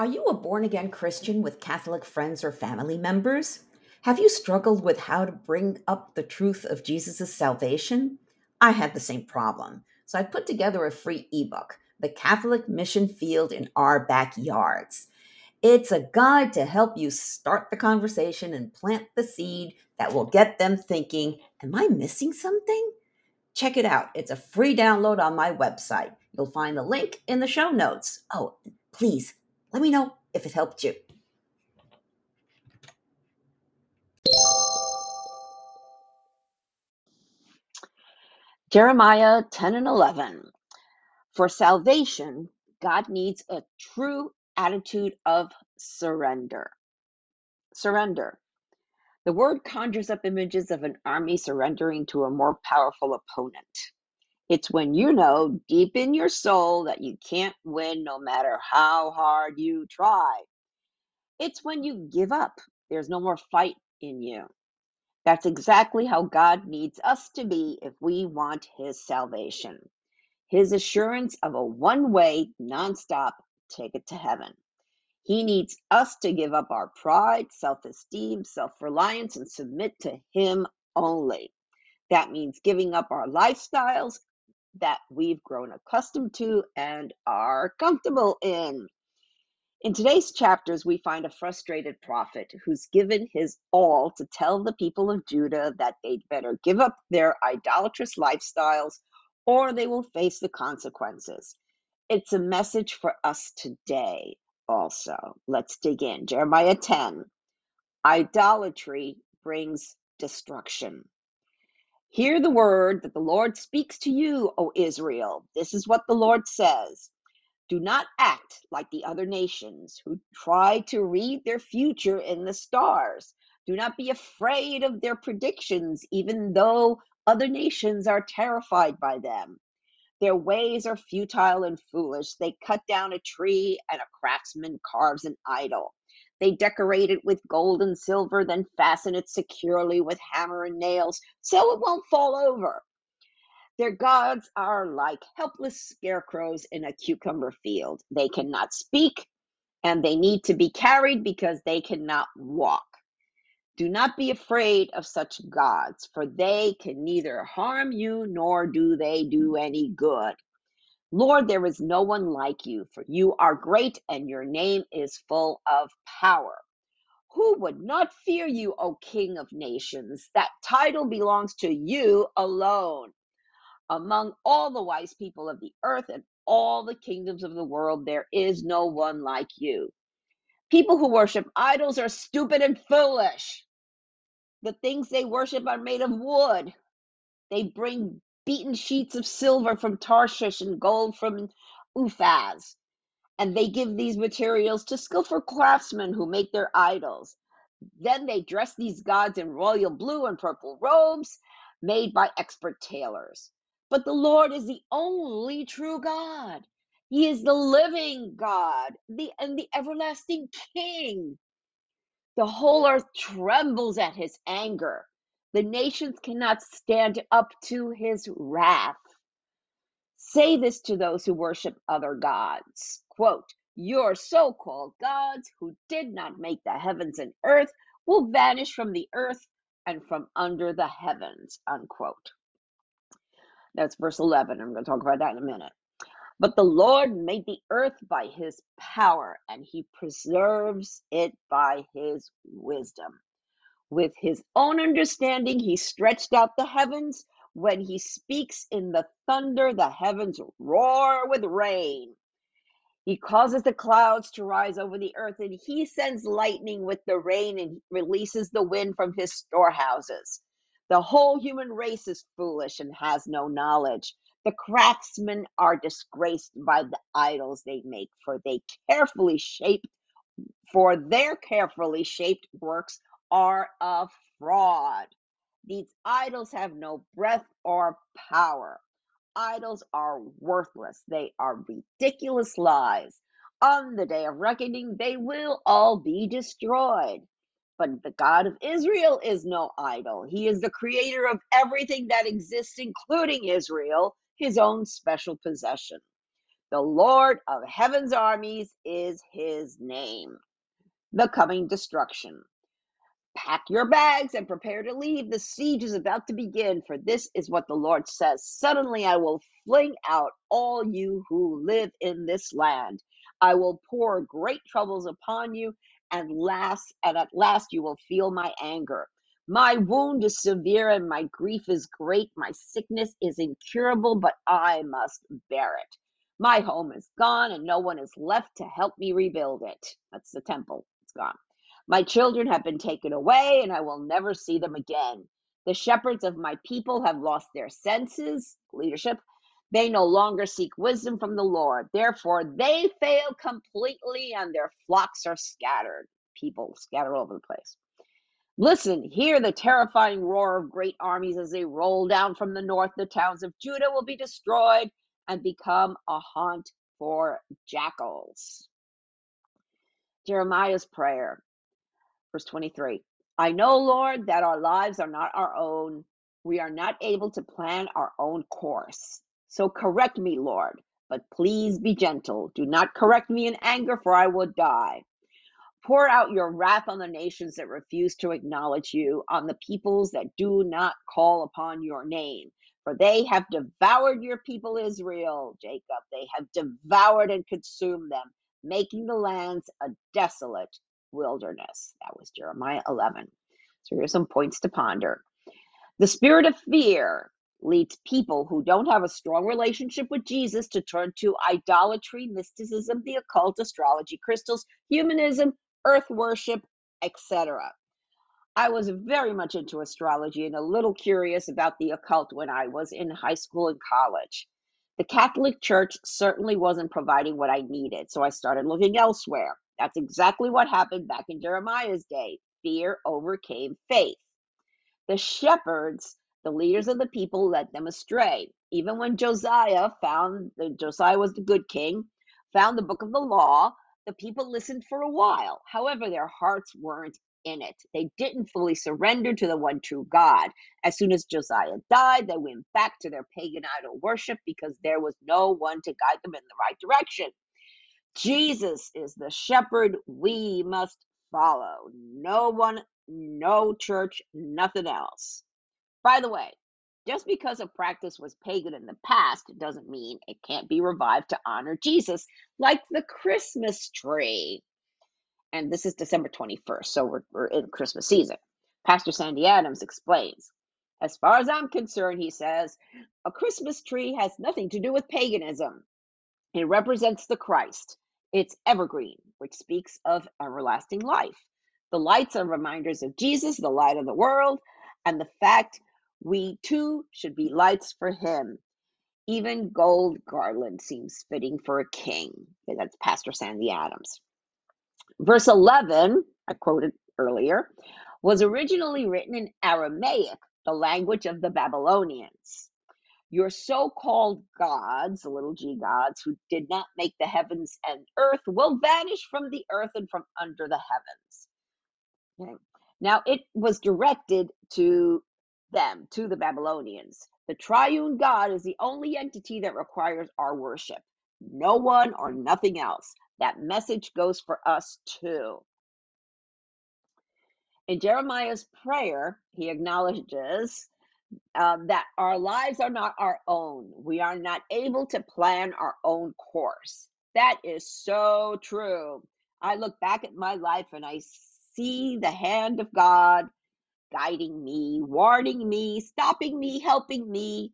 Are you a born again Christian with Catholic friends or family members? Have you struggled with how to bring up the truth of Jesus' salvation? I had the same problem. So I put together a free ebook, The Catholic Mission Field in Our Backyards. It's a guide to help you start the conversation and plant the seed that will get them thinking, Am I missing something? Check it out. It's a free download on my website. You'll find the link in the show notes. Oh, please let me know if it helped you. Jeremiah 10 and 11. For salvation, God needs a true attitude of surrender. Surrender. The word conjures up images of an army surrendering to a more powerful opponent. It's when you know deep in your soul that you can't win no matter how hard you try. It's when you give up. There's no more fight in you. That's exactly how God needs us to be if we want His salvation. His assurance of a one way, nonstop ticket to heaven. He needs us to give up our pride, self esteem, self reliance, and submit to Him only. That means giving up our lifestyles, that we've grown accustomed to and are comfortable in. In today's chapters, we find a frustrated prophet who's given his all to tell the people of Judah that they'd better give up their idolatrous lifestyles or they will face the consequences. It's a message for us today also. Let's dig in. Jeremiah 10 Idolatry brings destruction. Hear the word that the Lord speaks to you, O Israel. This is what the Lord says. Do not act like the other nations who try to read their future in the stars. Do not be afraid of their predictions, even though other nations are terrified by them. Their ways are futile and foolish. They cut down a tree, and a craftsman carves an idol. They decorate it with gold and silver, then fasten it securely with hammer and nails so it won't fall over. Their gods are like helpless scarecrows in a cucumber field. They cannot speak and they need to be carried because they cannot walk. Do not be afraid of such gods, for they can neither harm you nor do they do any good. Lord, there is no one like you, for you are great and your name is full of power. Who would not fear you, O King of nations? That title belongs to you alone. Among all the wise people of the earth and all the kingdoms of the world, there is no one like you. People who worship idols are stupid and foolish. The things they worship are made of wood. They bring beaten sheets of silver from Tarshish and gold from Uphaz. And they give these materials to skillful craftsmen who make their idols. Then they dress these gods in royal blue and purple robes made by expert tailors. But the Lord is the only true God. He is the living God, the and the everlasting King. The whole earth trembles at his anger. The nations cannot stand up to his wrath. Say this to those who worship other gods. Quote, Your so called gods who did not make the heavens and earth will vanish from the earth and from under the heavens. Unquote. That's verse 11. I'm going to talk about that in a minute. But the Lord made the earth by his power, and he preserves it by his wisdom. With his own understanding, he stretched out the heavens. When he speaks in the thunder, the heavens roar with rain. He causes the clouds to rise over the earth, and he sends lightning with the rain and releases the wind from his storehouses. The whole human race is foolish and has no knowledge. The craftsmen are disgraced by the idols they make, for they carefully shape for their carefully shaped works are a fraud. These idols have no breath or power. Idols are worthless. They are ridiculous lies. On the day of reckoning, they will all be destroyed. But the God of Israel is no idol. He is the creator of everything that exists, including Israel his own special possession. The Lord of heaven's armies is his name. The coming destruction. Pack your bags and prepare to leave. The siege is about to begin, for this is what the Lord says Suddenly I will fling out all you who live in this land. I will pour great troubles upon you, and last and at last you will feel my anger. My wound is severe and my grief is great. My sickness is incurable, but I must bear it. My home is gone and no one is left to help me rebuild it. That's the temple. It's gone. My children have been taken away and I will never see them again. The shepherds of my people have lost their senses, leadership. They no longer seek wisdom from the Lord. Therefore, they fail completely and their flocks are scattered. People scatter all over the place. Listen, hear the terrifying roar of great armies as they roll down from the north. The towns of Judah will be destroyed and become a haunt for jackals. Jeremiah's prayer, verse 23 I know, Lord, that our lives are not our own. We are not able to plan our own course. So correct me, Lord, but please be gentle. Do not correct me in anger, for I will die. Pour out your wrath on the nations that refuse to acknowledge you, on the peoples that do not call upon your name. For they have devoured your people Israel, Jacob. They have devoured and consumed them, making the lands a desolate wilderness. That was Jeremiah 11. So here's some points to ponder. The spirit of fear leads people who don't have a strong relationship with Jesus to turn to idolatry, mysticism, the occult, astrology, crystals, humanism, earth worship, etc. I was very much into astrology and a little curious about the occult when I was in high school and college. The Catholic Church certainly wasn't providing what I needed, so I started looking elsewhere. That's exactly what happened back in Jeremiah's day. Fear overcame faith. The shepherds, the leaders of the people, led them astray. Even when Josiah found that Josiah was the good king, found the book of the law, the people listened for a while. However, their hearts weren't in it. They didn't fully surrender to the one true God. As soon as Josiah died, they went back to their pagan idol worship because there was no one to guide them in the right direction. Jesus is the shepherd we must follow. No one, no church, nothing else. By the way, just because a practice was pagan in the past doesn't mean it can't be revived to honor Jesus, like the Christmas tree. And this is December 21st, so we're, we're in Christmas season. Pastor Sandy Adams explains As far as I'm concerned, he says, a Christmas tree has nothing to do with paganism. It represents the Christ. It's evergreen, which speaks of everlasting life. The lights are reminders of Jesus, the light of the world, and the fact we too should be lights for him. Even gold garland seems fitting for a king. Okay, that's Pastor Sandy Adams. Verse 11, I quoted earlier, was originally written in Aramaic, the language of the Babylonians. Your so called gods, little g gods, who did not make the heavens and earth, will vanish from the earth and from under the heavens. Okay. Now it was directed to them, to the Babylonians. The triune God is the only entity that requires our worship. No one or nothing else. That message goes for us too. In Jeremiah's prayer, he acknowledges um, that our lives are not our own. We are not able to plan our own course. That is so true. I look back at my life and I see the hand of God guiding me, warning me, stopping me, helping me.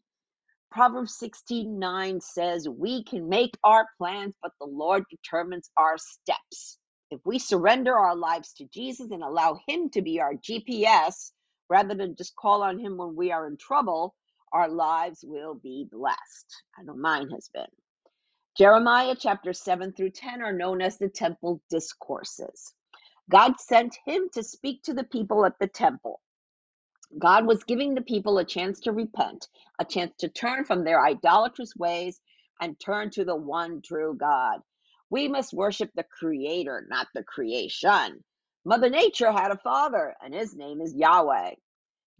Proverbs 16 9 says, We can make our plans, but the Lord determines our steps. If we surrender our lives to Jesus and allow Him to be our GPS, rather than just call on Him when we are in trouble, our lives will be blessed. I know mine has been. Jeremiah chapter 7 through 10 are known as the temple discourses. God sent him to speak to the people at the temple. God was giving the people a chance to repent, a chance to turn from their idolatrous ways and turn to the one true God. We must worship the Creator, not the creation. Mother Nature had a father, and his name is Yahweh.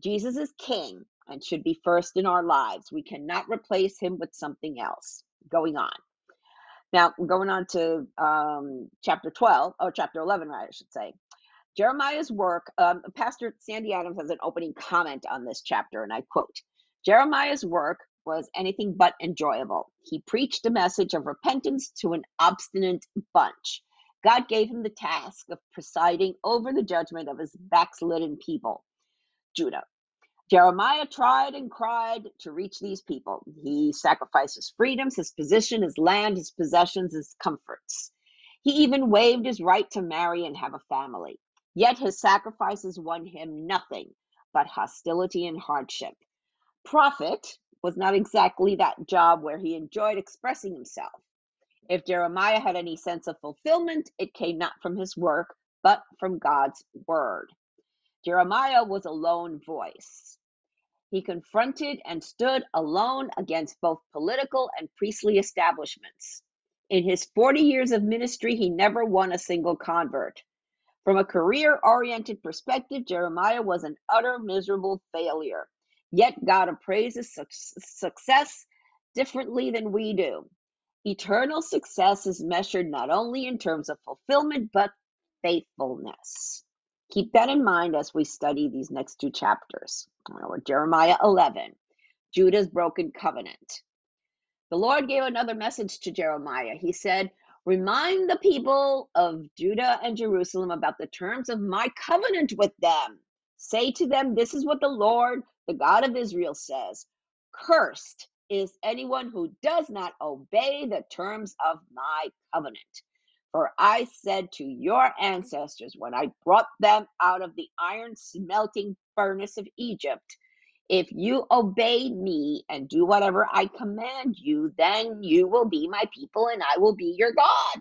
Jesus is king and should be first in our lives. We cannot replace him with something else. Going on. Now, going on to um, chapter 12, or chapter 11, right, I should say. Jeremiah's work, um, Pastor Sandy Adams has an opening comment on this chapter, and I quote Jeremiah's work was anything but enjoyable. He preached a message of repentance to an obstinate bunch. God gave him the task of presiding over the judgment of his backslidden people, Judah. Jeremiah tried and cried to reach these people. He sacrificed his freedoms, his position, his land, his possessions, his comforts. He even waived his right to marry and have a family. Yet his sacrifices won him nothing but hostility and hardship. Prophet was not exactly that job where he enjoyed expressing himself. If Jeremiah had any sense of fulfillment, it came not from his work, but from God's word. Jeremiah was a lone voice. He confronted and stood alone against both political and priestly establishments. In his 40 years of ministry, he never won a single convert. From a career oriented perspective, Jeremiah was an utter miserable failure. Yet God appraises success differently than we do. Eternal success is measured not only in terms of fulfillment, but faithfulness. Keep that in mind as we study these next two chapters. Jeremiah 11, Judah's broken covenant. The Lord gave another message to Jeremiah. He said, Remind the people of Judah and Jerusalem about the terms of my covenant with them. Say to them, This is what the Lord, the God of Israel, says Cursed is anyone who does not obey the terms of my covenant. For I said to your ancestors when I brought them out of the iron smelting furnace of Egypt, if you obey me and do whatever I command you, then you will be my people and I will be your God.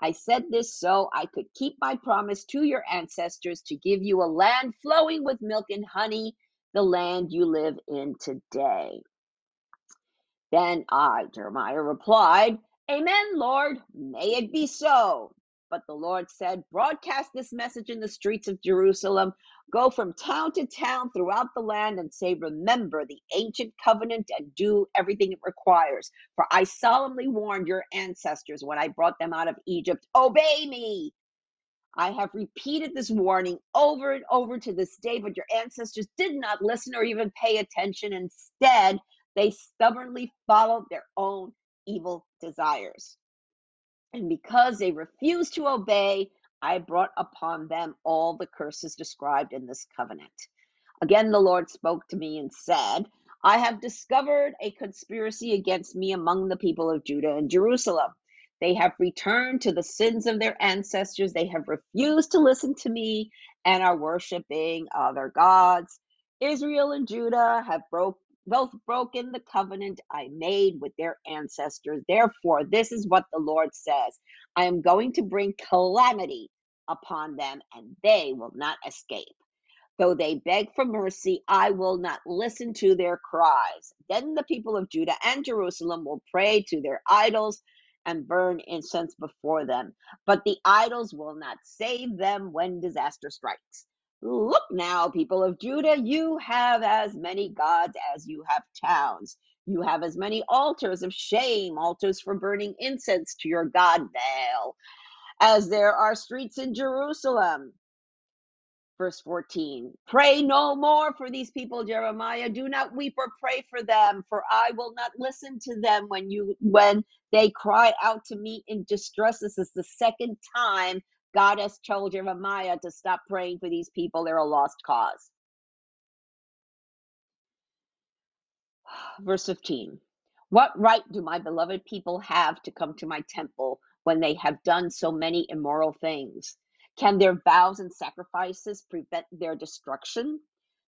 I said this so I could keep my promise to your ancestors to give you a land flowing with milk and honey, the land you live in today. Then I, Jeremiah, replied, Amen, Lord, may it be so. But the Lord said, Broadcast this message in the streets of Jerusalem. Go from town to town throughout the land and say, Remember the ancient covenant and do everything it requires. For I solemnly warned your ancestors when I brought them out of Egypt, Obey me. I have repeated this warning over and over to this day, but your ancestors did not listen or even pay attention. Instead, they stubbornly followed their own evil desires. And because they refused to obey, I brought upon them all the curses described in this covenant. Again, the Lord spoke to me and said, I have discovered a conspiracy against me among the people of Judah and Jerusalem. They have returned to the sins of their ancestors. They have refused to listen to me and are worshiping other gods. Israel and Judah have broke both broken the covenant I made with their ancestors. Therefore, this is what the Lord says I am going to bring calamity upon them, and they will not escape. Though they beg for mercy, I will not listen to their cries. Then the people of Judah and Jerusalem will pray to their idols and burn incense before them, but the idols will not save them when disaster strikes. Look now, people of Judah, you have as many gods as you have towns. You have as many altars of shame, altars for burning incense to your god Baal, as there are streets in Jerusalem. Verse 14 Pray no more for these people, Jeremiah. Do not weep or pray for them, for I will not listen to them when you when they cry out to me in distress. This is the second time God has told Jeremiah to stop praying for these people. They're a lost cause. Verse 15 What right do my beloved people have to come to my temple when they have done so many immoral things? Can their vows and sacrifices prevent their destruction?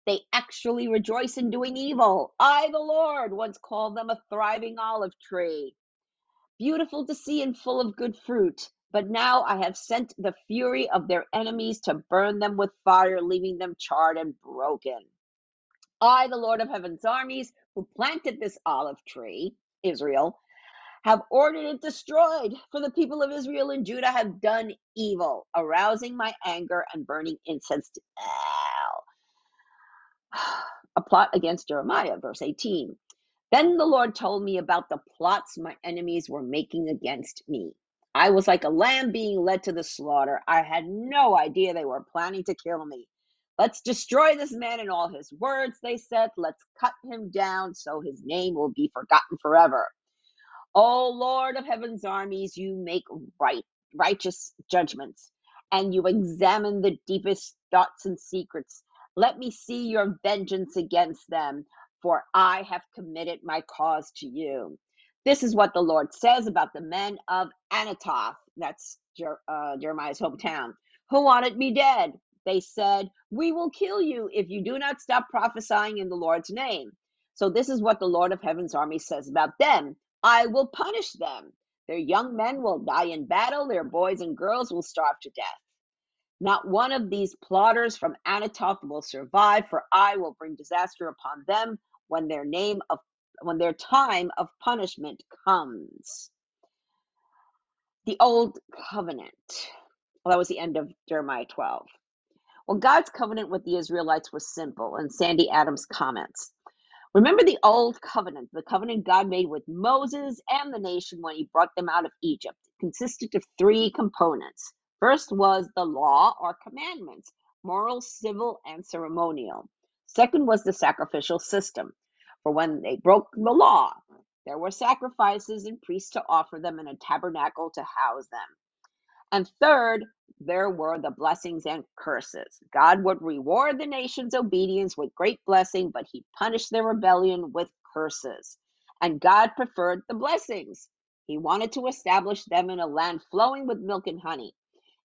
They actually rejoice in doing evil. I, the Lord, once called them a thriving olive tree, beautiful to see and full of good fruit. But now I have sent the fury of their enemies to burn them with fire, leaving them charred and broken. I, the Lord of heaven's armies, who planted this olive tree, Israel, have ordered it destroyed, for the people of Israel and Judah have done evil, arousing my anger and burning incense to Baal. A plot against Jeremiah, verse 18. Then the Lord told me about the plots my enemies were making against me. I was like a lamb being led to the slaughter. I had no idea they were planning to kill me. Let's destroy this man and all his words, they said. Let's cut him down so his name will be forgotten forever. O Lord of heaven's armies, you make right righteous judgments, and you examine the deepest thoughts and secrets. Let me see your vengeance against them, for I have committed my cause to you. This is what the Lord says about the men of Anathoth, that's Jer- uh, Jeremiah's hometown, who wanted me dead. They said, We will kill you if you do not stop prophesying in the Lord's name. So, this is what the Lord of heaven's army says about them I will punish them. Their young men will die in battle, their boys and girls will starve to death. Not one of these plotters from Anathoth will survive, for I will bring disaster upon them when their name of when their time of punishment comes. The old covenant. Well, that was the end of Jeremiah 12. Well, God's covenant with the Israelites was simple, and Sandy Adams comments. Remember the old covenant, the covenant God made with Moses and the nation when he brought them out of Egypt. It consisted of three components. First was the law or commandments, moral, civil, and ceremonial. Second was the sacrificial system. For when they broke the law, there were sacrifices and priests to offer them and a tabernacle to house them. And third, there were the blessings and curses. God would reward the nation's obedience with great blessing, but he punished their rebellion with curses. And God preferred the blessings. He wanted to establish them in a land flowing with milk and honey.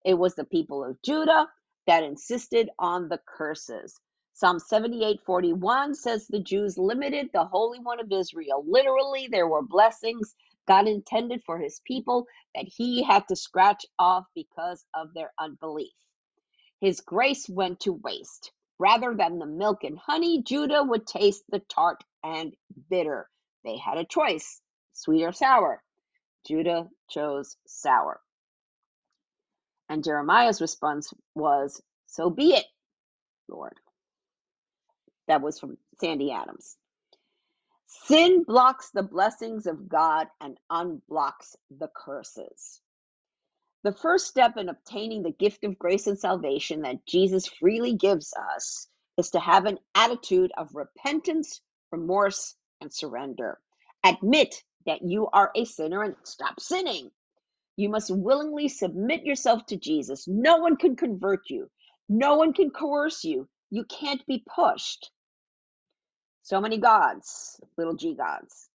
It was the people of Judah that insisted on the curses. Psalm 78:41 says the Jews limited the Holy One of Israel. Literally, there were blessings God intended for his people that he had to scratch off because of their unbelief. His grace went to waste. Rather than the milk and honey, Judah would taste the tart and bitter. They had a choice sweet or sour. Judah chose sour. And Jeremiah's response was, So be it, Lord. That was from Sandy Adams. Sin blocks the blessings of God and unblocks the curses. The first step in obtaining the gift of grace and salvation that Jesus freely gives us is to have an attitude of repentance, remorse, and surrender. Admit that you are a sinner and stop sinning. You must willingly submit yourself to Jesus. No one can convert you, no one can coerce you. You can't be pushed. So many gods, little g gods.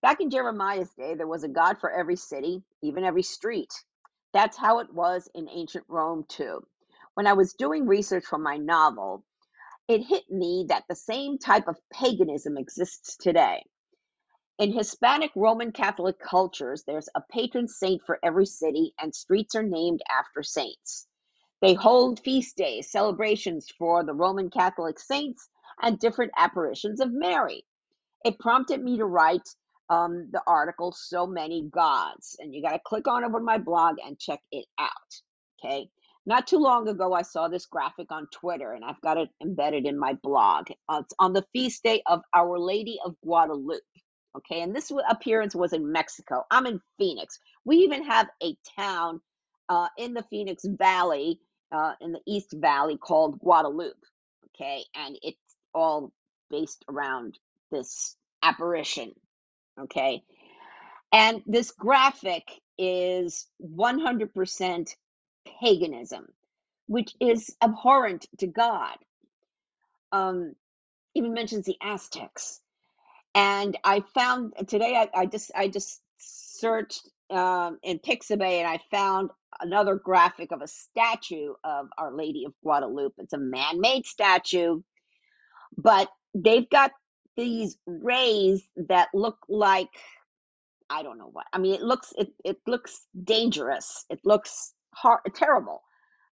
Back in Jeremiah's day, there was a god for every city, even every street. That's how it was in ancient Rome, too. When I was doing research for my novel, it hit me that the same type of paganism exists today. In Hispanic Roman Catholic cultures, there's a patron saint for every city, and streets are named after saints. They hold feast days, celebrations for the Roman Catholic saints, and different apparitions of Mary. It prompted me to write um, the article So Many Gods. And you got to click on over my blog and check it out. Okay. Not too long ago, I saw this graphic on Twitter and I've got it embedded in my blog. Uh, it's on the feast day of Our Lady of Guadalupe. Okay. And this appearance was in Mexico. I'm in Phoenix. We even have a town uh, in the Phoenix Valley, uh, in the East Valley called Guadalupe. Okay. And it's all based around this apparition Okay. And this graphic is 100% paganism, which is abhorrent to God. Um, even mentions the Aztecs. And I found today, I, I just I just searched um, in Pixabay and I found another graphic of a statue of Our Lady of Guadalupe. It's a man made statue, but they've got these rays that look like I don't know what. I mean, it looks it it looks dangerous. It looks hard, terrible.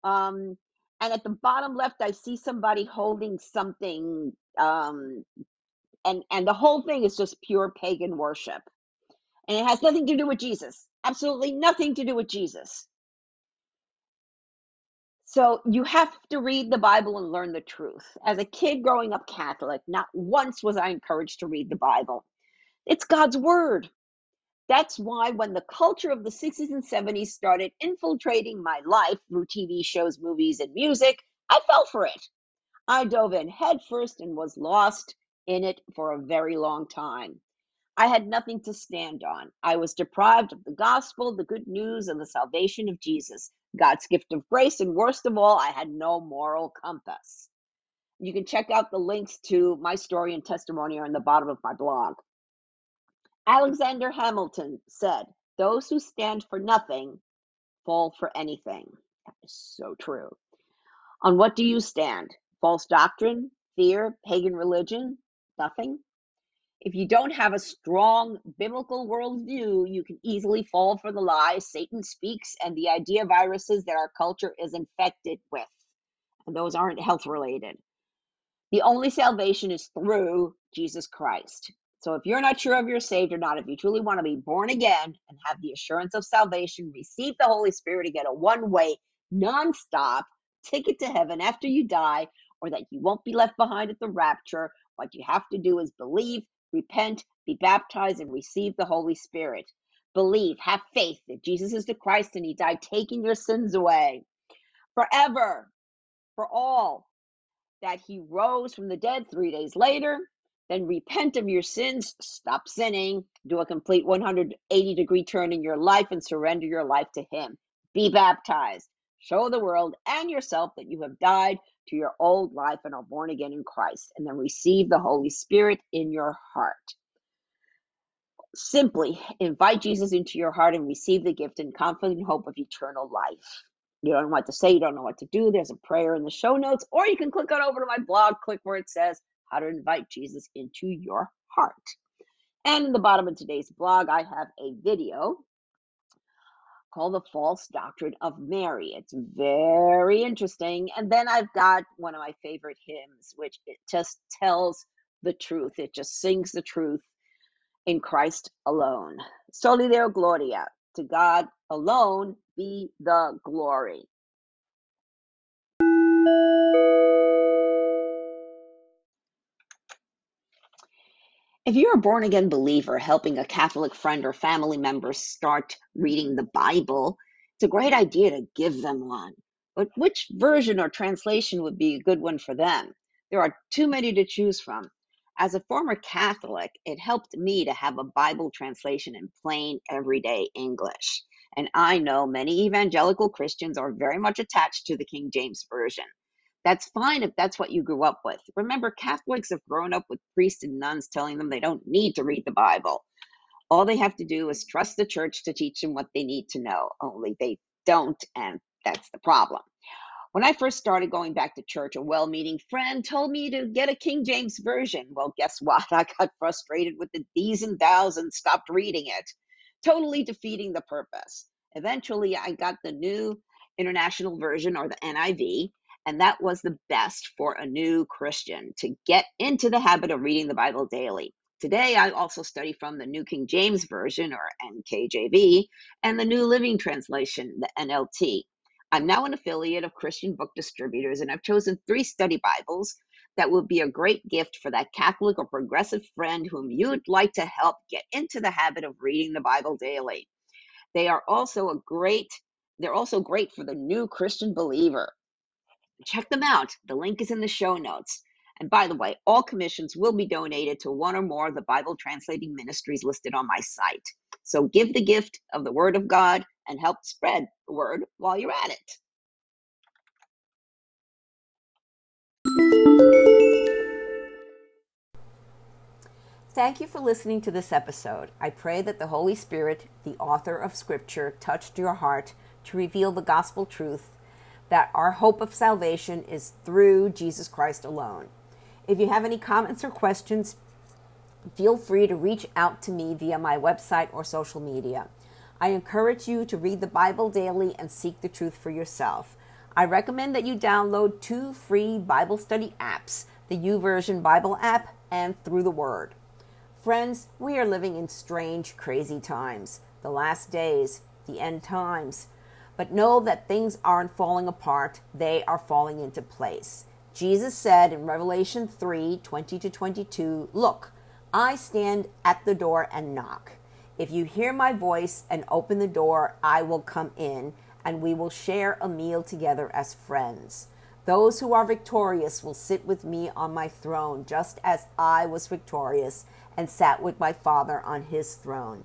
Um, and at the bottom left, I see somebody holding something. Um, and and the whole thing is just pure pagan worship, and it has nothing to do with Jesus. Absolutely nothing to do with Jesus. So you have to read the Bible and learn the truth. As a kid growing up Catholic, not once was I encouraged to read the Bible. It's God's word. That's why when the culture of the 60s and 70s started infiltrating my life through TV shows, movies, and music, I fell for it. I dove in headfirst and was lost in it for a very long time. I had nothing to stand on. I was deprived of the gospel, the good news, and the salvation of Jesus, God's gift of grace, and worst of all, I had no moral compass. You can check out the links to my story and testimony are in the bottom of my blog. Alexander Hamilton said, Those who stand for nothing fall for anything. That is so true. On what do you stand? False doctrine, fear, pagan religion, nothing? If you don't have a strong biblical worldview, you can easily fall for the lies Satan speaks and the idea viruses that our culture is infected with. And those aren't health related. The only salvation is through Jesus Christ. So if you're not sure of your saved or not, if you truly want to be born again and have the assurance of salvation, receive the Holy Spirit to get a one way, non-stop ticket to heaven after you die, or that you won't be left behind at the rapture, what you have to do is believe, repent, be baptized, and receive the Holy Spirit. Believe, have faith that Jesus is the Christ and He died taking your sins away forever, for all, that He rose from the dead three days later. Then repent of your sins, stop sinning, do a complete 180 degree turn in your life, and surrender your life to Him. Be baptized. Show the world and yourself that you have died to your old life and are born again in Christ, and then receive the Holy Spirit in your heart. Simply invite Jesus into your heart and receive the gift and confident hope of eternal life. You don't know what to say, you don't know what to do. There's a prayer in the show notes, or you can click on over to my blog, click where it says how to invite Jesus into your heart. And in the bottom of today's blog, I have a video called The False Doctrine of Mary. It's very interesting. And then I've got one of my favorite hymns, which it just tells the truth. It just sings the truth in Christ alone. Soli Deo Gloria. To God alone be the glory. If you're a born again believer helping a Catholic friend or family member start reading the Bible, it's a great idea to give them one. But which version or translation would be a good one for them? There are too many to choose from. As a former Catholic, it helped me to have a Bible translation in plain, everyday English. And I know many evangelical Christians are very much attached to the King James Version. That's fine if that's what you grew up with. Remember, Catholics have grown up with priests and nuns telling them they don't need to read the Bible. All they have to do is trust the church to teach them what they need to know, only they don't, and that's the problem. When I first started going back to church, a well meaning friend told me to get a King James Version. Well, guess what? I got frustrated with the these and thous and stopped reading it, totally defeating the purpose. Eventually, I got the new International Version or the NIV, and that was the best for a new Christian to get into the habit of reading the Bible daily. Today, I also study from the New King James Version, or NKJV, and the New Living Translation, the NLT. I'm now an affiliate of Christian Book Distributors, and I've chosen three study Bibles that will be a great gift for that Catholic or progressive friend whom you'd like to help get into the habit of reading the Bible daily. They are also a great they're also great for the new Christian believer. Check them out. The link is in the show notes. And by the way, all commissions will be donated to one or more of the Bible translating ministries listed on my site. So give the gift of the Word of God and help spread the word while you're at it. Thank you for listening to this episode. I pray that the Holy Spirit, the author of Scripture, touched your heart to reveal the gospel truth that our hope of salvation is through Jesus Christ alone. If you have any comments or questions, feel free to reach out to me via my website or social media. I encourage you to read the Bible daily and seek the truth for yourself. I recommend that you download two free Bible study apps the YouVersion Bible app and Through the Word. Friends, we are living in strange, crazy times, the last days, the end times. But know that things aren't falling apart, they are falling into place. Jesus said in Revelation 3 20 to 22, Look, I stand at the door and knock. If you hear my voice and open the door, I will come in, and we will share a meal together as friends. Those who are victorious will sit with me on my throne, just as I was victorious and sat with my Father on his throne.